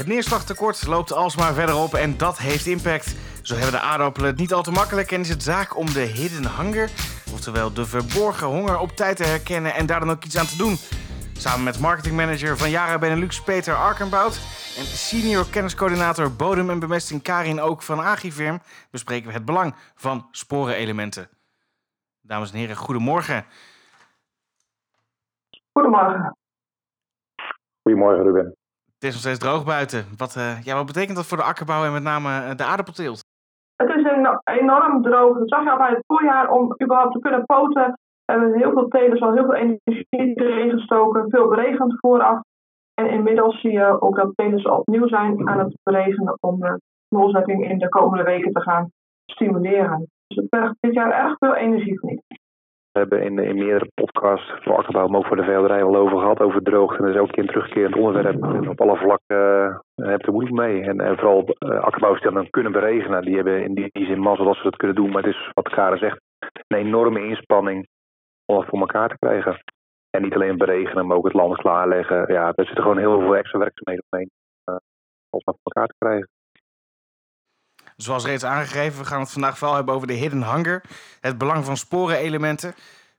Het neerslagtekort loopt alsmaar verder op en dat heeft impact. Zo hebben de aardappelen het niet al te makkelijk en is het zaak om de hidden hunger, oftewel de verborgen honger, op tijd te herkennen en daar dan ook iets aan te doen. Samen met marketingmanager van Jara Benelux Peter Arkenbout en senior kenniscoördinator bodem en bemesting Karin Ook van Agifirm bespreken we het belang van sporenelementen. Dames en heren, goedemorgen. Goedemorgen. Goedemorgen, Ruben. Het is nog steeds droog buiten. Wat, eh, ja, wat betekent dat voor de akkerbouw en met name eh, de aardappelteelt? Het is een, enorm droog. Dat zag je al bij het voorjaar om überhaupt te kunnen poten. We hebben heel veel telers al heel veel energie erin gestoken, veel beregend vooraf. En inmiddels zie je ook dat telers opnieuw zijn aan het beregenen om de molzetting in de komende weken te gaan stimuleren. Dus het vergt dit jaar erg veel energie van hebben in, in meerdere podcasts voor akkerbouw, maar ook voor de veehouderij al over gehad, over droogte. En dat is keer een terugkerend onderwerp. En op alle vlakken uh, heb je er moeilijk mee. En, en vooral uh, akkerbouwers die dan kunnen beregenen, die hebben in die, die zin mazzel dat ze dat kunnen doen. Maar het is, wat Karen zegt, een enorme inspanning om het voor elkaar te krijgen. En niet alleen beregenen, maar ook het land klaarleggen. Ja, er zitten gewoon heel veel extra werkzaamheden omheen uh, om het voor elkaar te krijgen. Zoals reeds aangegeven, we gaan het vandaag vooral hebben over de hidden hunger. Het belang van sporenelementen.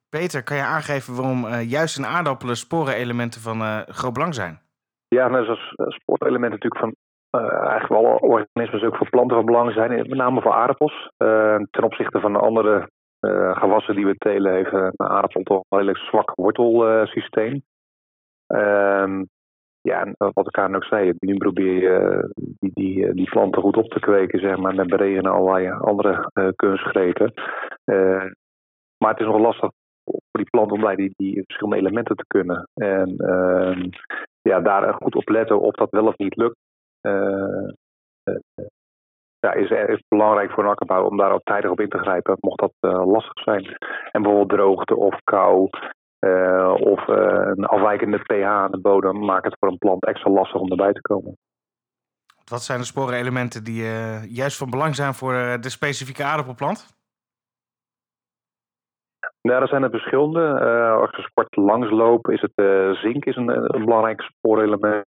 Peter, kan je aangeven waarom uh, juist in aardappelen sporenelementen van uh, groot belang zijn? Ja, net zoals uh, sporenelementen natuurlijk van uh, eigenlijk alle organismen ook voor planten van belang zijn. Met name voor aardappels. ten opzichte van de andere gewassen die we telen heeft een aardappel toch een redelijk zwak wortelsysteem. Ehm, ja, en wat ik aan ook zei, nu probeer je die, die, die planten goed op te kweken, zeg maar, met beregenen allerlei andere kunstgrepen. Maar het is nog lastig voor die plant om bij die, verschillende elementen te kunnen. En uh, ja, daar goed op letten of dat wel of niet lukt. ja, is, is belangrijk voor een akkerbouw om daar ook tijdig op in te grijpen, mocht dat lastig zijn. En bijvoorbeeld droogte of kou, uh, of uh, een afwijkende pH aan de bodem maakt het voor een plant extra lastig om erbij te komen. Wat zijn de sporenelementen die uh, juist van belang zijn voor de specifieke aardappelplant? Nou, er zijn er verschillende. als je sport langsloop, is het zink is een, een belangrijk spoorelement.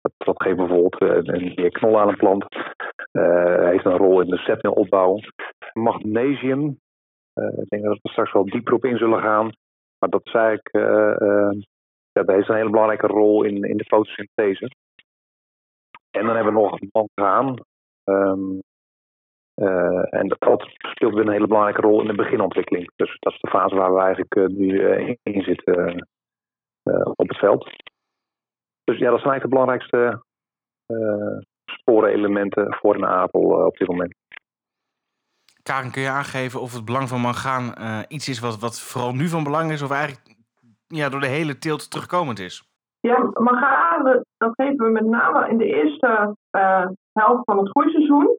dat, dat geeft bijvoorbeeld een meer knol aan een plant. heeft een rol in de zetmeelopbouw. Magnesium, ik denk dat we straks wel dieper op in zullen gaan. Maar dat zei ik, uh, uh, ja, dat heeft een hele belangrijke rol in, in de fotosynthese. En dan hebben we nog mangaan. Um, uh, en dat speelt weer een hele belangrijke rol in de beginontwikkeling. Dus dat is de fase waar we eigenlijk nu in zitten op het veld. Dus ja, dat zijn eigenlijk de belangrijkste sporenelementen voor een aardappel op dit moment. Karen, kun je aangeven of het belang van mangaan uh, iets is wat, wat vooral nu van belang is, of eigenlijk ja, door de hele teelt terugkomend is? Ja, mangaan, dat geven we met name in de eerste uh, helft van het groeiseizoen.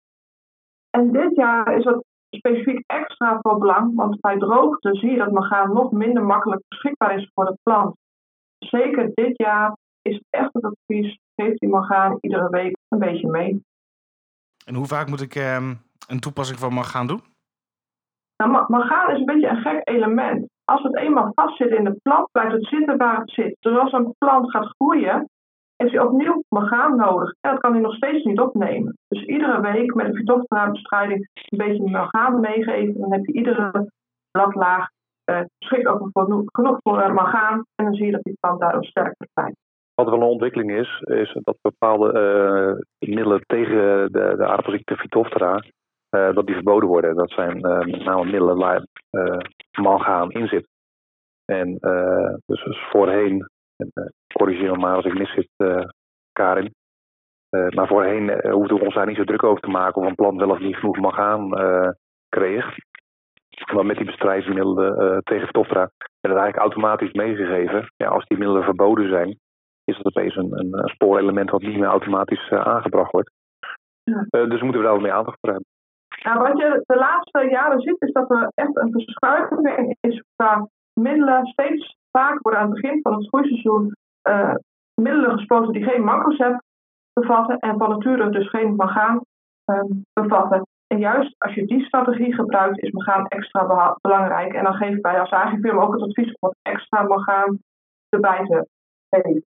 En dit jaar is dat specifiek extra van belang, want bij droogte zie je dat mangaan nog minder makkelijk beschikbaar is voor de plant. Zeker dit jaar is het echt het advies, geef die mangaan iedere week een beetje mee. En hoe vaak moet ik uh, een toepassing van mangaan doen? Nou, mangaan is een beetje een gek element. Als het eenmaal vastzit in de plant, blijft het zitten waar het zit. Dus als een plant gaat groeien, heeft hij opnieuw mangaan nodig. En dat kan hij nog steeds niet opnemen. Dus iedere week met een Phytophthora-bestrijding een beetje mangaan meegeven. Dan heb je iedere bladlaag geschikt ook genoeg voor uh, mangaan. En dan zie je dat die plant daardoor sterker blijft. Wat wel een ontwikkeling is, is dat bepaalde uh, middelen tegen de, de aardappelziekte Phytophthora uh, dat die verboden worden. Dat zijn uh, met name middelen waar uh, mangaan in zit. En dus, dus, voorheen, en, corrigeer me maar als ik mis zit, Karin. maar voorheen hoefden we ons daar niet zo druk over te maken of een plant wel of niet genoeg mangaan kreeg. Maar met die bestrijdingsmiddelen tegen Phytophthora werd het eigenlijk automatisch meegegeven. Ja, als die middelen verboden zijn, is dat opeens een, een spoorelement wat niet meer automatisch aangebracht wordt. Ja. dus moeten we daar wel mee aandacht voor hebben. Nou, wat je de laatste jaren ziet, is dat er echt een verschuiving is qua middelen. Steeds vaker worden aan het begin van het groeiseizoen uh, middelen gespoten die geen mancozeb bevatten en van nature dus geen mangaan uh, bevatten. En juist als je die strategie gebruikt, is mangaan extra belangrijk. En dan geven wij als agrifirm ook het advies om wat extra mangaan erbij te geven.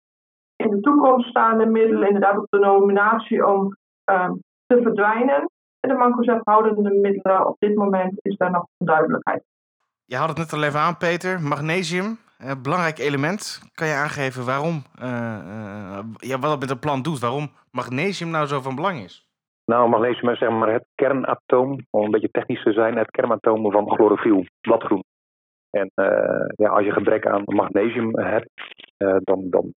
in de toekomst staande middelen inderdaad op de nominatie om ehm, te verdwijnen. En de mancozeb-houdende middelen op dit moment is daar nog onduidelijkheid. Je had het net al even aan, Peter. Magnesium, uh, belangrijk element. Kan je aangeven waarom, uh, ja, wat het met een plant doet? Waarom magnesium nou zo van belang is? Nou, magnesium is zeg maar het kernatoom, om een beetje technisch te zijn, het kernatoom van chlorofiel, bladgroen. En ja, als je gebrek aan magnesium hebt, dan, dan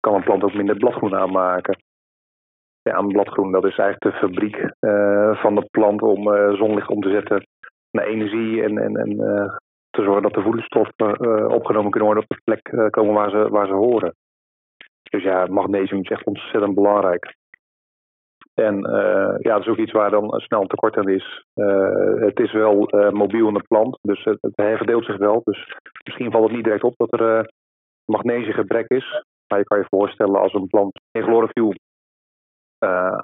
kan een plant ook minder bladgroen aanmaken. Ja, bladgroen, dat is eigenlijk de fabriek van de plant om zonlicht om te zetten naar energie en, en, en te zorgen dat de voedingsstoffen opgenomen kunnen worden op de plek komen waar ze, waar ze horen. Dus ja, magnesium is echt ontzettend belangrijk. En ja, dat is ook iets waar dan snel een tekort aan is. het is wel mobiel in de plant, dus het, het herverdeelt zich wel. Dus misschien valt het niet direct op dat er magnesiumgebrek is. Maar je kan je voorstellen als een plant geen chlorofiel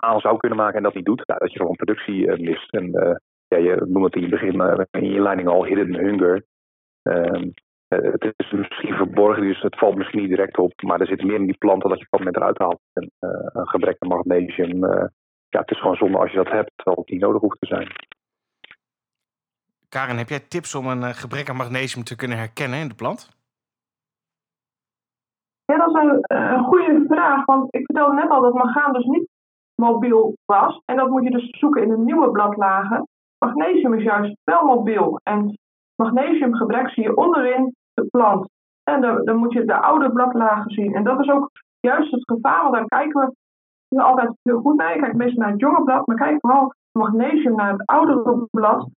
aan zou kunnen maken en dat niet doet, nou, dat je gewoon productie mist. En ja, je noemt het in je begin in je leiding al hidden hunger. Ehm, eh, het is misschien verborgen, dus het valt misschien niet direct op. Maar er zit meer in die planten dat je op dat moment eruit haalt. En, uh, een gebrek aan magnesium, uh, ja, het is gewoon zonde als je dat hebt, terwijl het niet nodig hoeft te zijn. Karen, heb jij tips om een gebrek aan magnesium te kunnen herkennen in de plant? Ja, dat is een, een goede vraag. Want ik vertelde net al dat magaan dus niet mobiel was. En dat moet je dus zoeken in de nieuwe bladlagen. Magnesium is juist wel mobiel. En magnesiumgebrek zie je onderin de plant. En dan, dan moet je de oude bladlagen zien. En dat is ook juist het gevaar, want daar kijken we altijd heel goed naar. Je kijkt meestal naar het jonge blad, maar kijk vooral magnesium naar het oudere blad.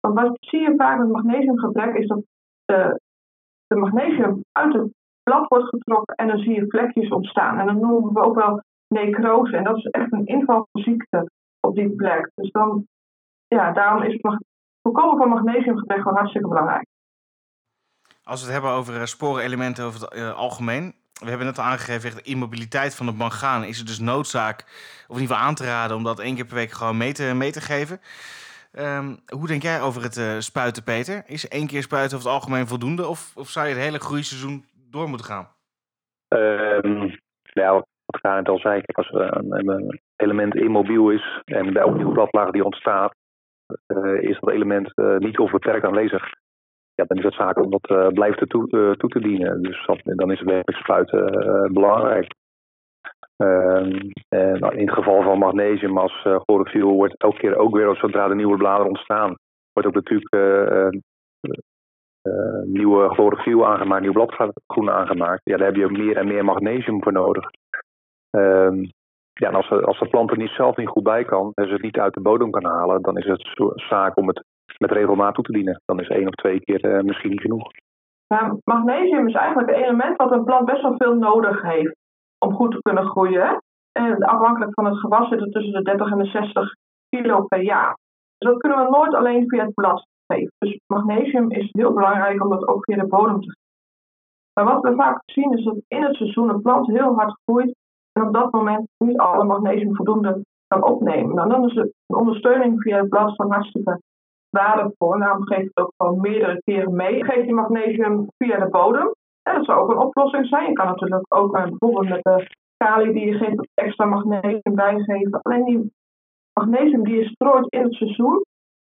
Want wat zie je vaak met magnesiumgebrek is dat de, de magnesium uit het blad wordt getrokken en dan zie je vlekjes ontstaan. En dat noemen we ook wel necrose. En dat is echt een invalziekte op die plek. Dus dan, ja, daarom is voorkomen van magnesiumgebrek gewoon hartstikke belangrijk. Als we het hebben over eh, sporenelementen over het uh, algemeen. We hebben net al aangegeven, de immobiliteit van het mangaan is het dus noodzaak, of in ieder geval aan te raden, om dat één keer per week gewoon mee te, mee te geven. Um, hoe denk jij over het uh, spuiten, Peter? Is één keer spuiten over het algemeen voldoende? Of, of zou je het hele groeiseizoen door moeten gaan? Um, nou, wat ik net al zei, als een, een element immobiel is en bij elke nieuwe bladlaag die ontstaat, uh, is dat element uh, niet onbeperkt aanwezig. Ja, dan is het zaak om dat uh, blijft toe, toe, te dienen. Dus dan is werkelijk spuiten belangrijk. Ehm, nou, in het geval van magnesium als chlorofiel wordt elke keer ook weer, zodra de nieuwe bladeren ontstaan, wordt ook natuurlijk nieuwe chlorofiel aangemaakt, nieuw bladgroen aangemaakt. Ja, daar heb je meer en meer magnesium voor nodig. Um, ja, en als, als de plant er niet zelf niet goed bij kan en ze het niet uit de bodem kan halen, dan is het zaak om het met regelmaat toe te dienen. Dan is één of twee keer uh, misschien niet genoeg. Magnesium is eigenlijk een element wat een plant best wel veel nodig heeft om goed te kunnen groeien. En afhankelijk van het gewas zit het tussen de 30 en de 60 kilo per jaar. Dus dat kunnen we nooit alleen via het blad geven. Dus magnesium is heel belangrijk om dat ook via de bodem te geven. Maar wat we vaak zien is dat in het seizoen een plant heel hard groeit en op dat moment niet alle magnesium voldoende kan opnemen. Nou, dan is een ondersteuning via het blad van hartstikke waardevol. En daarom geef het ook gewoon meerdere keren mee. Geef je magnesium via de bodem. En dat zou ook een oplossing zijn. Je kan natuurlijk ook uh, bijvoorbeeld met de kali die je geeft extra magnesium bijgeven. Alleen die magnesium die je strooit in het seizoen,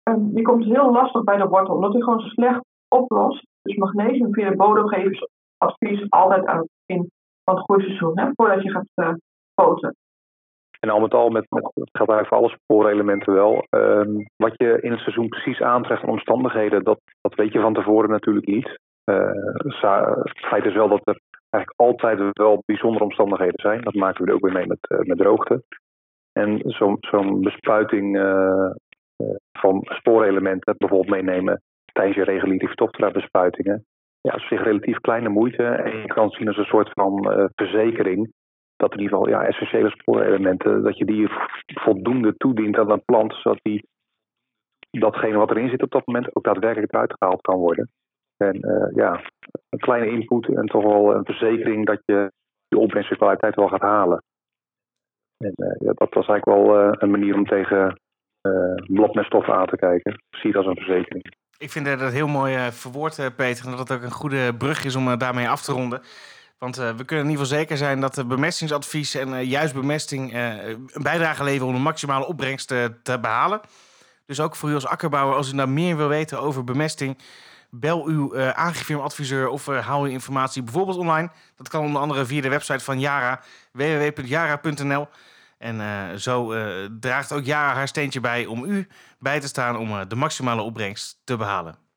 um, die komt heel lastig bij de wortel, omdat die gewoon slecht oplost. Dus magnesium via de bodem geven is advies altijd aan het begin van het groeiseizoen, hè, voordat je gaat uh, poten. En al met al, met, dat geldt eigenlijk voor alle spoorelementen wel. Um, wat je in het seizoen precies aantreft van omstandigheden, dat, dat weet je van tevoren natuurlijk niet. Uh, het feit is wel dat er eigenlijk altijd wel bijzondere omstandigheden zijn. Dat maken we er ook weer mee met, uh, met droogte. En zo'n bespuiting van spoorelementen bijvoorbeeld meenemen tijdens je reguliere bespuitingen ja, op zich relatief kleine moeite. En je kan zien als een soort van uh, verzekering. Dat in ieder geval ja, essentiële spoorelementen, dat je die voldoende toedient aan een plant, zodat die, datgene wat erin zit op dat moment ook daadwerkelijk eruit gehaald kan worden. En uh, ja, een kleine input en toch wel een verzekering dat je je opbrengstkwaliteit wel gaat halen. En ja, dat was eigenlijk wel een manier om tegen bladmeststoffen aan te kijken. Zie dat als een verzekering. Ik vind dat heel mooi uh, verwoord, uh, Peter. En dat het ook een goede brug is om uh, daarmee af te ronden. Want we kunnen in ieder geval zeker zijn dat bemestingsadvies en juist bemesting een bijdrage leveren om de maximale opbrengst te behalen. Dus ook voor u als akkerbouwer, als u nou meer wil weten over bemesting, bel uw uh, aangifirmadviseur of uh, haal uw informatie bijvoorbeeld online. Dat kan onder andere via de website van Yara, www.yara.nl. En uh, zo draagt ook Yara haar steentje bij om u bij te staan om de maximale opbrengst te behalen.